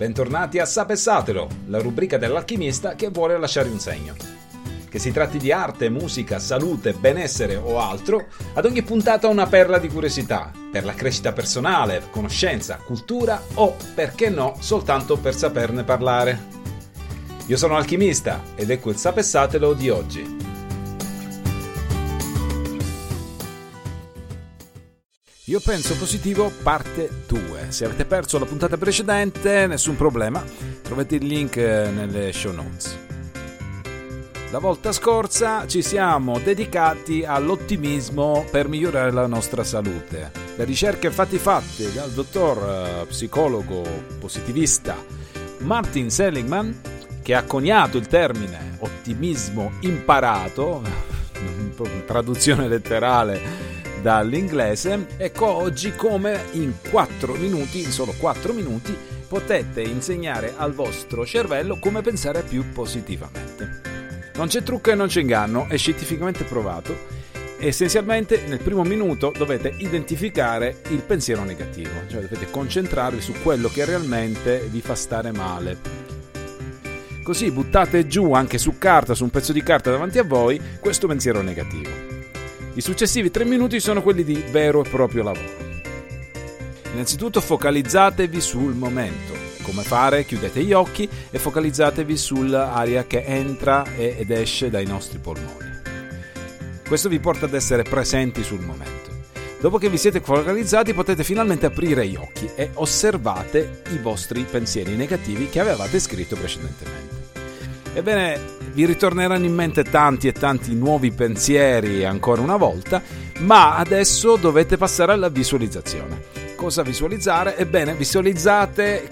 Bentornati a Sapessatelo, la rubrica dell'alchimista che vuole lasciare un segno. Che si tratti di arte, musica, salute, benessere o altro, ad ogni puntata una perla di curiosità, per la crescita personale, conoscenza, cultura o, perché no, soltanto per saperne parlare. Io sono Alchimista ed ecco il Sapessatelo di oggi. Io penso positivo parte 2. Se avete perso la puntata precedente, nessun problema, trovate il link eh, nelle show notes. La volta scorsa ci siamo dedicati all'ottimismo per migliorare la nostra salute. Le ricerche infatti fatte dal dottor eh, psicologo positivista Martin Seligman, che ha coniato il termine ottimismo imparato, traduzione letterale dall'inglese. Ecco oggi come in 4 minuti, in solo 4 minuti, potete insegnare al vostro cervello come pensare più positivamente. Non c'è trucco e non c'è inganno, è scientificamente provato. Essenzialmente nel primo minuto dovete identificare il pensiero negativo, cioè dovete concentrarvi su quello che realmente vi fa stare male. Così buttate giù anche su carta, su un pezzo di carta davanti a voi, questo pensiero negativo. I successivi tre minuti sono quelli di vero e proprio lavoro. Innanzitutto focalizzatevi sul momento. Come fare? Chiudete gli occhi e focalizzatevi sull'aria che entra ed esce dai nostri polmoni. Questo vi porta ad essere presenti sul momento. Dopo che vi siete focalizzati potete finalmente aprire gli occhi e osservate i vostri pensieri negativi che avevate scritto precedentemente. Ebbene, vi ritorneranno in mente tanti e tanti nuovi pensieri ancora una volta, ma adesso dovete passare alla visualizzazione. Cosa visualizzare? Ebbene, visualizzate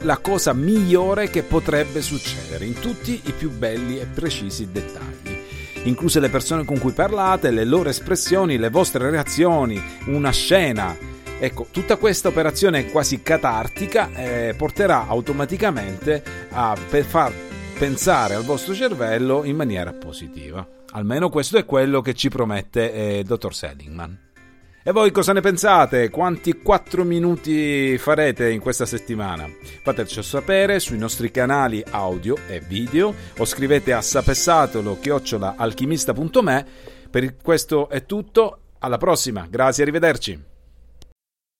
la cosa migliore che potrebbe succedere in tutti i più belli e precisi dettagli incluse le persone con cui parlate, le loro espressioni, le vostre reazioni, una scena. Ecco, tutta questa operazione quasi catartica eh, porterà automaticamente a per far pensare al vostro cervello in maniera positiva. Almeno questo è quello che ci promette eh, il dottor Seligman. E voi cosa ne pensate? Quanti 4 minuti farete in questa settimana? Fateci sapere sui nostri canali audio e video o scrivete a sapessatolo-alchimista.me. Per questo è tutto, alla prossima, grazie, arrivederci.